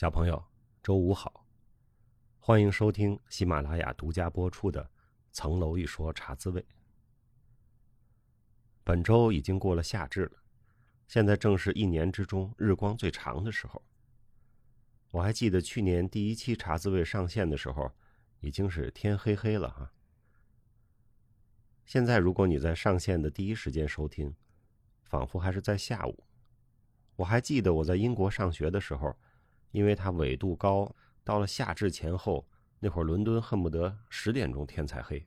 小朋友，周五好，欢迎收听喜马拉雅独家播出的《层楼一说茶滋味》。本周已经过了夏至了，现在正是一年之中日光最长的时候。我还记得去年第一期茶滋味上线的时候，已经是天黑黑了哈。现在如果你在上线的第一时间收听，仿佛还是在下午。我还记得我在英国上学的时候，因为它纬度高，到了夏至前后那会儿，伦敦恨不得十点钟天才黑。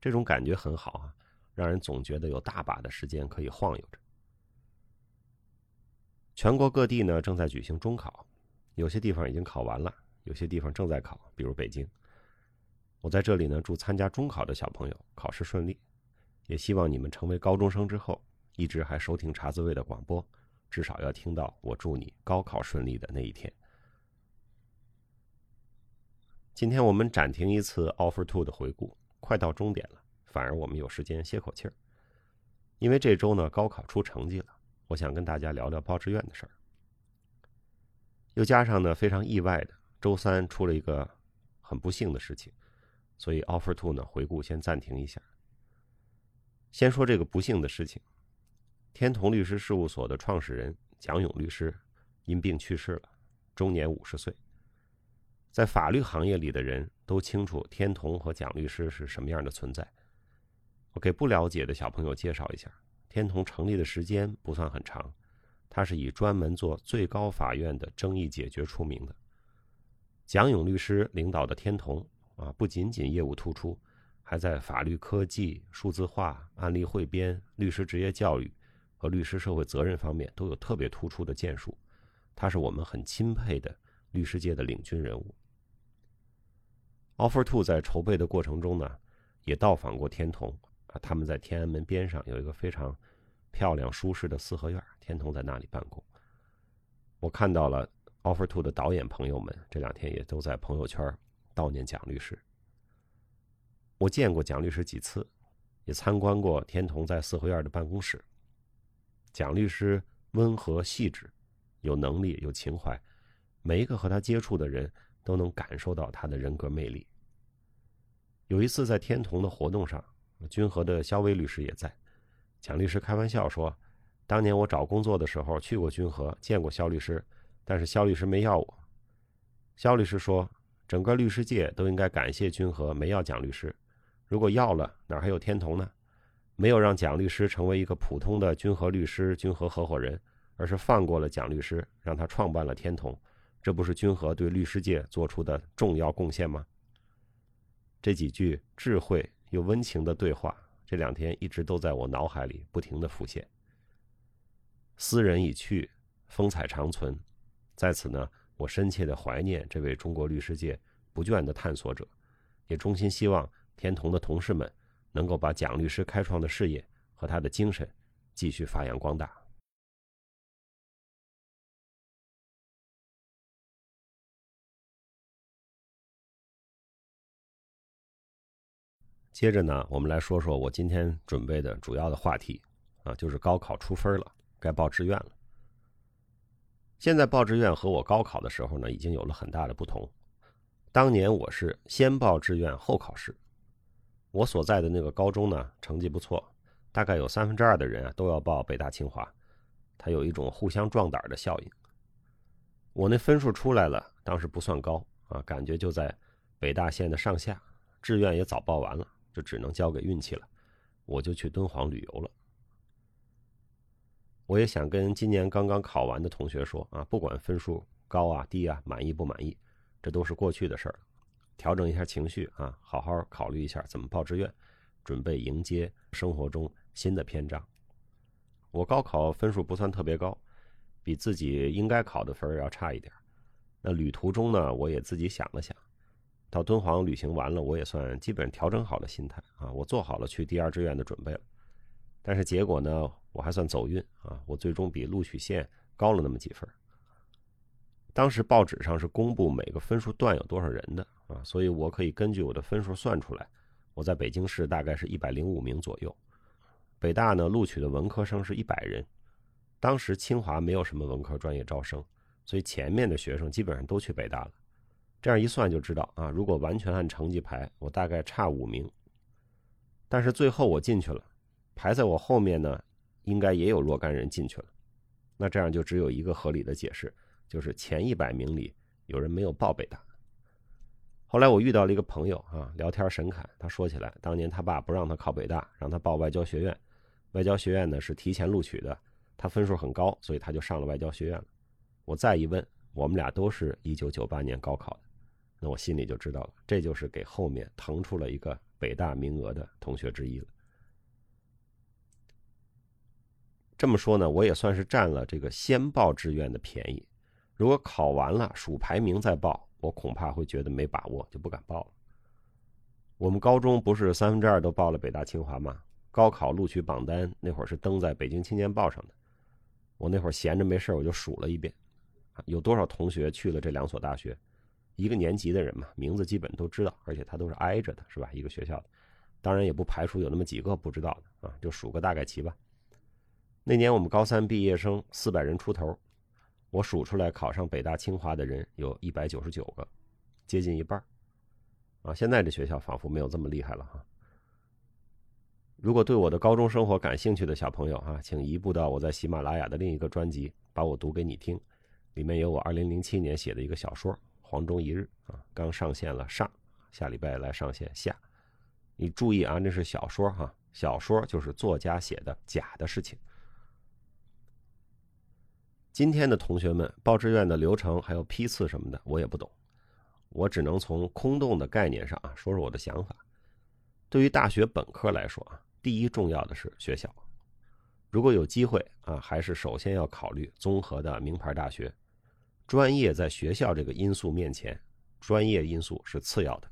这种感觉很好啊，让人总觉得有大把的时间可以晃悠着。全国各地呢正在举行中考。有些地方已经考完了，有些地方正在考，比如北京。我在这里呢，祝参加中考的小朋友考试顺利，也希望你们成为高中生之后，一直还收听茶滋味的广播，至少要听到我祝你高考顺利的那一天。今天我们暂停一次 Offer Two 的回顾，快到终点了，反而我们有时间歇口气儿，因为这周呢高考出成绩了，我想跟大家聊聊报志愿的事儿。又加上呢，非常意外的，周三出了一个很不幸的事情，所以 Offer Two 呢回顾先暂停一下。先说这个不幸的事情，天同律师事务所的创始人蒋勇律师因病去世了，终年五十岁。在法律行业里的人都清楚天同和蒋律师是什么样的存在。我给不了解的小朋友介绍一下，天同成立的时间不算很长。他是以专门做最高法院的争议解决出名的。蒋勇律师领导的天同啊，不仅仅业务突出，还在法律科技、数字化、案例汇编、律师职业教育和律师社会责任方面都有特别突出的建树。他是我们很钦佩的律师界的领军人物。Offer Two 在筹备的过程中呢，也到访过天同啊，他们在天安门边上有一个非常。漂亮舒适的四合院，天童在那里办公。我看到了 Offer Two 的导演朋友们这两天也都在朋友圈悼念蒋律师。我见过蒋律师几次，也参观过天童在四合院的办公室。蒋律师温和细致，有能力有情怀，每一个和他接触的人都能感受到他的人格魅力。有一次在天童的活动上，君和的肖威律师也在。蒋律师开玩笑说：“当年我找工作的时候去过君和，见过肖律师，但是肖律师没要我。”肖律师说：“整个律师界都应该感谢君和没要蒋律师，如果要了，哪还有天童呢？没有让蒋律师成为一个普通的君和律师、君和合伙人，而是放过了蒋律师，让他创办了天童，这不是君和对律师界做出的重要贡献吗？”这几句智慧又温情的对话。这两天一直都在我脑海里不停的浮现。斯人已去，风采长存，在此呢，我深切的怀念这位中国律师界不倦的探索者，也衷心希望天童的同事们能够把蒋律师开创的事业和他的精神继续发扬光大。接着呢，我们来说说我今天准备的主要的话题，啊，就是高考出分了，该报志愿了。现在报志愿和我高考的时候呢，已经有了很大的不同。当年我是先报志愿后考试。我所在的那个高中呢，成绩不错，大概有三分之二的人啊都要报北大清华，它有一种互相壮胆的效应。我那分数出来了，当时不算高啊，感觉就在北大线的上下，志愿也早报完了。就只能交给运气了，我就去敦煌旅游了。我也想跟今年刚刚考完的同学说啊，不管分数高啊低啊，满意不满意，这都是过去的事儿，调整一下情绪啊，好好考虑一下怎么报志愿，准备迎接生活中新的篇章。我高考分数不算特别高，比自己应该考的分要差一点。那旅途中呢，我也自己想了想。到敦煌旅行完了，我也算基本调整好了心态啊，我做好了去第二志愿的准备了。但是结果呢，我还算走运啊，我最终比录取线高了那么几分。当时报纸上是公布每个分数段有多少人的啊，所以我可以根据我的分数算出来，我在北京市大概是一百零五名左右。北大呢录取的文科生是一百人，当时清华没有什么文科专业招生，所以前面的学生基本上都去北大了。这样一算就知道啊，如果完全按成绩排，我大概差五名。但是最后我进去了，排在我后面呢，应该也有若干人进去了。那这样就只有一个合理的解释，就是前一百名里有人没有报北大。后来我遇到了一个朋友啊，聊天神侃，他说起来，当年他爸不让他考北大，让他报外交学院。外交学院呢是提前录取的，他分数很高，所以他就上了外交学院了。我再一问，我们俩都是一九九八年高考的。那我心里就知道了，这就是给后面腾出了一个北大名额的同学之一了。这么说呢，我也算是占了这个先报志愿的便宜。如果考完了数排名再报，我恐怕会觉得没把握，就不敢报了。我们高中不是三分之二都报了北大清华吗？高考录取榜单那会儿是登在北京青年报上的。我那会儿闲着没事我就数了一遍，有多少同学去了这两所大学。一个年级的人嘛，名字基本都知道，而且他都是挨着的，是吧？一个学校的，当然也不排除有那么几个不知道的啊，就数个大概齐吧。那年我们高三毕业生四百人出头，我数出来考上北大清华的人有一百九十九个，接近一半啊，现在这学校仿佛没有这么厉害了哈。如果对我的高中生活感兴趣的小朋友啊，请移步到我在喜马拉雅的另一个专辑，把我读给你听，里面有我二零零七年写的一个小说。黄钟一日啊，刚上线了上，下礼拜来上线下。你注意啊，那是小说哈，小说就是作家写的假的事情。今天的同学们报志愿的流程还有批次什么的，我也不懂，我只能从空洞的概念上啊说说我的想法。对于大学本科来说啊，第一重要的是学校，如果有机会啊，还是首先要考虑综合的名牌大学。专业在学校这个因素面前，专业因素是次要的。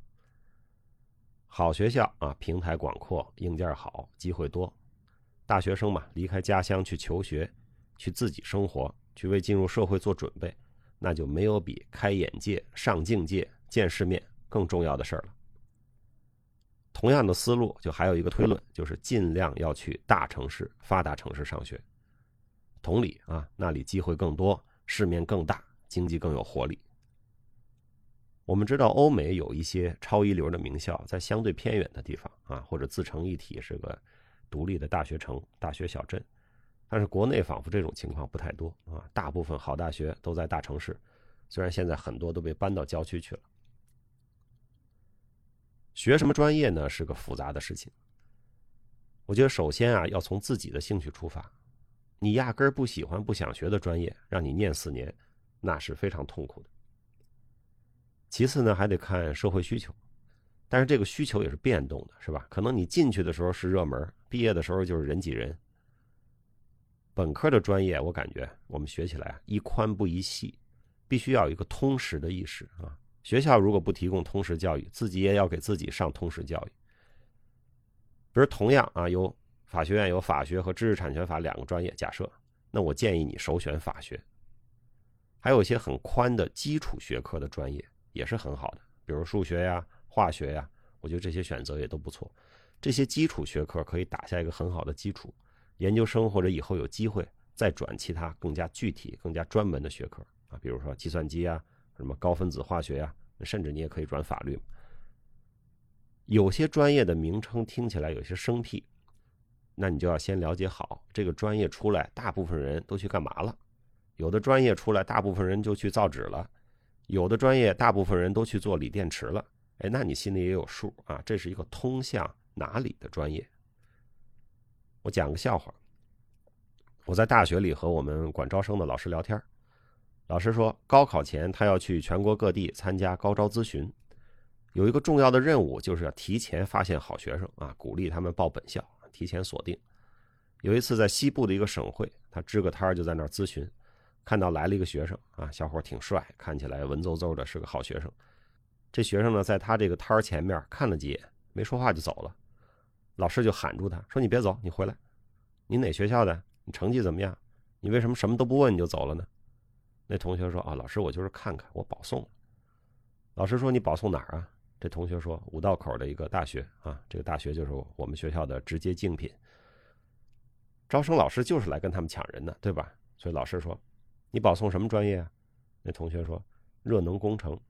好学校啊，平台广阔，硬件好，机会多。大学生嘛，离开家乡去求学，去自己生活，去为进入社会做准备，那就没有比开眼界、上境界、见世面更重要的事儿了。同样的思路，就还有一个推论，就是尽量要去大城市、发达城市上学。同理啊，那里机会更多，世面更大。经济更有活力。我们知道，欧美有一些超一流的名校在相对偏远的地方啊，或者自成一体，是个独立的大学城、大学小镇。但是国内仿佛这种情况不太多啊，大部分好大学都在大城市，虽然现在很多都被搬到郊区去了。学什么专业呢？是个复杂的事情。我觉得首先啊，要从自己的兴趣出发。你压根儿不喜欢、不想学的专业，让你念四年。那是非常痛苦的。其次呢，还得看社会需求，但是这个需求也是变动的，是吧？可能你进去的时候是热门，毕业的时候就是人挤人。本科的专业，我感觉我们学起来啊，宜宽不宜细，必须要有一个通识的意识啊。学校如果不提供通识教育，自己也要给自己上通识教育。比如同样啊，有法学院有法学和知识产权法两个专业，假设，那我建议你首选法学。还有一些很宽的基础学科的专业也是很好的，比如数学呀、化学呀，我觉得这些选择也都不错。这些基础学科可以打下一个很好的基础，研究生或者以后有机会再转其他更加具体、更加专门的学科啊，比如说计算机啊、什么高分子化学呀，甚至你也可以转法律。有些专业的名称听起来有些生僻，那你就要先了解好这个专业出来，大部分人都去干嘛了。有的专业出来，大部分人就去造纸了；有的专业，大部分人都去做锂电池了。哎，那你心里也有数啊，这是一个通向哪里的专业？我讲个笑话。我在大学里和我们管招生的老师聊天，老师说，高考前他要去全国各地参加高招咨询，有一个重要的任务，就是要提前发现好学生啊，鼓励他们报本校，提前锁定。有一次在西部的一个省会，他支个摊就在那儿咨询。看到来了一个学生啊，小伙挺帅，看起来文绉绉的，是个好学生。这学生呢，在他这个摊前面看了几眼，没说话就走了。老师就喊住他说：“你别走，你回来。你哪学校的？你成绩怎么样？你为什么什么都不问你就走了呢？”那同学说：“啊，老师，我就是看看，我保送了。”老师说：“你保送哪儿啊？”这同学说：“五道口的一个大学啊，这个大学就是我们学校的直接竞品。招生老师就是来跟他们抢人的，对吧？”所以老师说。你保送什么专业啊？那同学说：“热能工程。”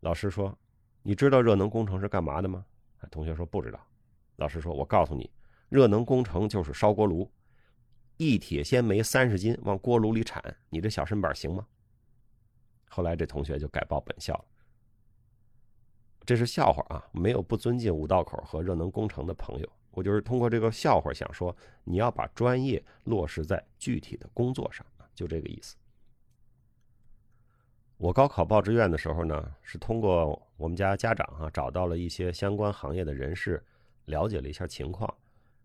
老师说：“你知道热能工程是干嘛的吗？”同学说：“不知道。”老师说：“我告诉你，热能工程就是烧锅炉，一铁鲜煤三十斤往锅炉里铲，你这小身板行吗？”后来这同学就改报本校了。这是笑话啊，没有不尊敬五道口和热能工程的朋友。我就是通过这个笑话想说，你要把专业落实在具体的工作上就这个意思。我高考报志愿的时候呢，是通过我们家家长啊找到了一些相关行业的人士，了解了一下情况。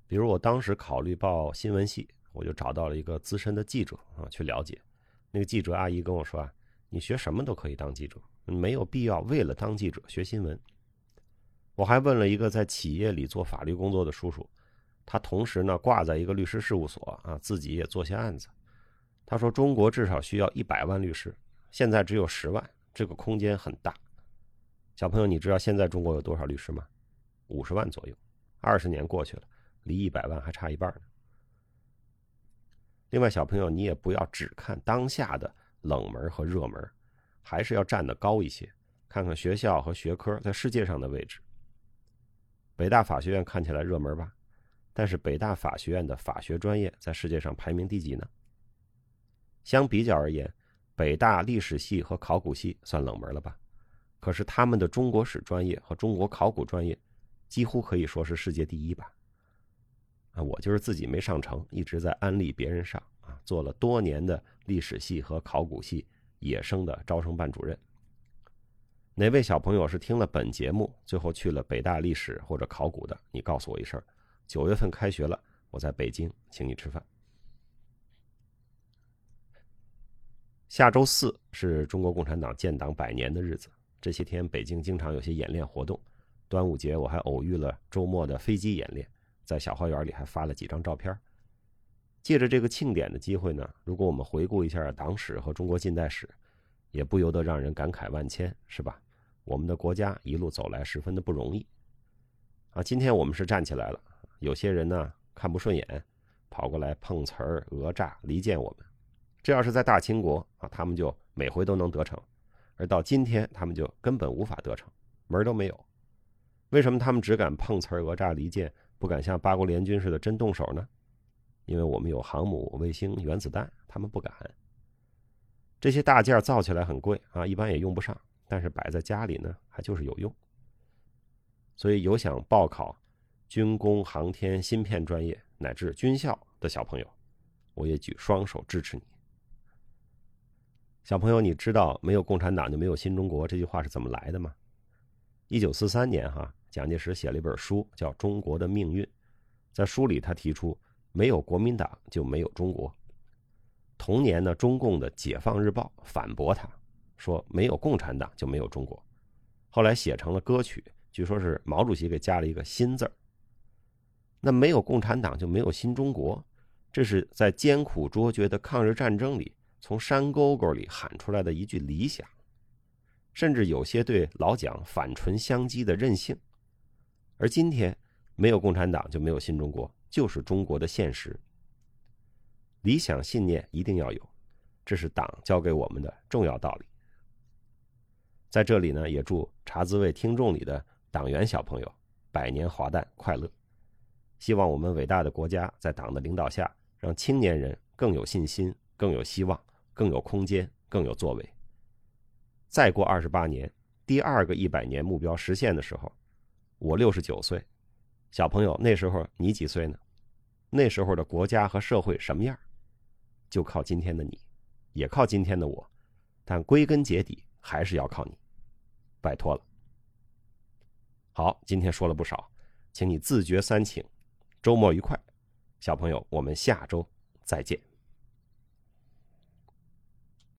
比如我当时考虑报新闻系，我就找到了一个资深的记者啊去了解。那个记者阿姨跟我说啊，你学什么都可以当记者，没有必要为了当记者学新闻。我还问了一个在企业里做法律工作的叔叔，他同时呢挂在一个律师事务所啊，自己也做些案子。他说中国至少需要一百万律师。现在只有十万，这个空间很大。小朋友，你知道现在中国有多少律师吗？五十万左右。二十年过去了，离一百万还差一半呢。另外，小朋友，你也不要只看当下的冷门和热门，还是要站得高一些，看看学校和学科在世界上的位置。北大法学院看起来热门吧？但是北大法学院的法学专业在世界上排名第几呢？相比较而言。北大历史系和考古系算冷门了吧？可是他们的中国史专业和中国考古专业，几乎可以说是世界第一吧？啊，我就是自己没上成，一直在安利别人上啊，做了多年的历史系和考古系野生的招生办主任。哪位小朋友是听了本节目，最后去了北大历史或者考古的？你告诉我一声。九月份开学了，我在北京请你吃饭。下周四是中国共产党建党百年的日子，这些天北京经常有些演练活动。端午节我还偶遇了周末的飞机演练，在小花园里还发了几张照片。借着这个庆典的机会呢，如果我们回顾一下党史和中国近代史，也不由得让人感慨万千，是吧？我们的国家一路走来十分的不容易。啊，今天我们是站起来了，有些人呢看不顺眼，跑过来碰瓷儿、讹诈、离间我们。这要是在大清国啊，他们就每回都能得逞，而到今天，他们就根本无法得逞，门都没有。为什么他们只敢碰瓷儿、讹诈、离间，不敢像八国联军似的真动手呢？因为我们有航母、卫星、原子弹，他们不敢。这些大件造起来很贵啊，一般也用不上，但是摆在家里呢，还就是有用。所以有想报考军工、航天、芯片专业乃至军校的小朋友，我也举双手支持你。小朋友，你知道“没有共产党就没有新中国”这句话是怎么来的吗？一九四三年，哈，蒋介石写了一本书，叫《中国的命运》。在书里，他提出“没有国民党就没有中国”。同年呢，中共的《解放日报》反驳他，说“没有共产党就没有中国”。后来写成了歌曲，据说是毛主席给加了一个“新”字儿。那没有共产党就没有新中国，这是在艰苦卓绝的抗日战争里。从山沟沟里喊出来的一句理想，甚至有些对老蒋反唇相讥的任性。而今天，没有共产党就没有新中国，就是中国的现实。理想信念一定要有，这是党教给我们的重要道理。在这里呢，也祝茶滋味听众里的党员小朋友百年华诞快乐。希望我们伟大的国家在党的领导下，让青年人更有信心，更有希望。更有空间，更有作为。再过二十八年，第二个一百年目标实现的时候，我六十九岁，小朋友那时候你几岁呢？那时候的国家和社会什么样？就靠今天的你，也靠今天的我，但归根结底还是要靠你，拜托了。好，今天说了不少，请你自觉三请，周末愉快，小朋友，我们下周再见。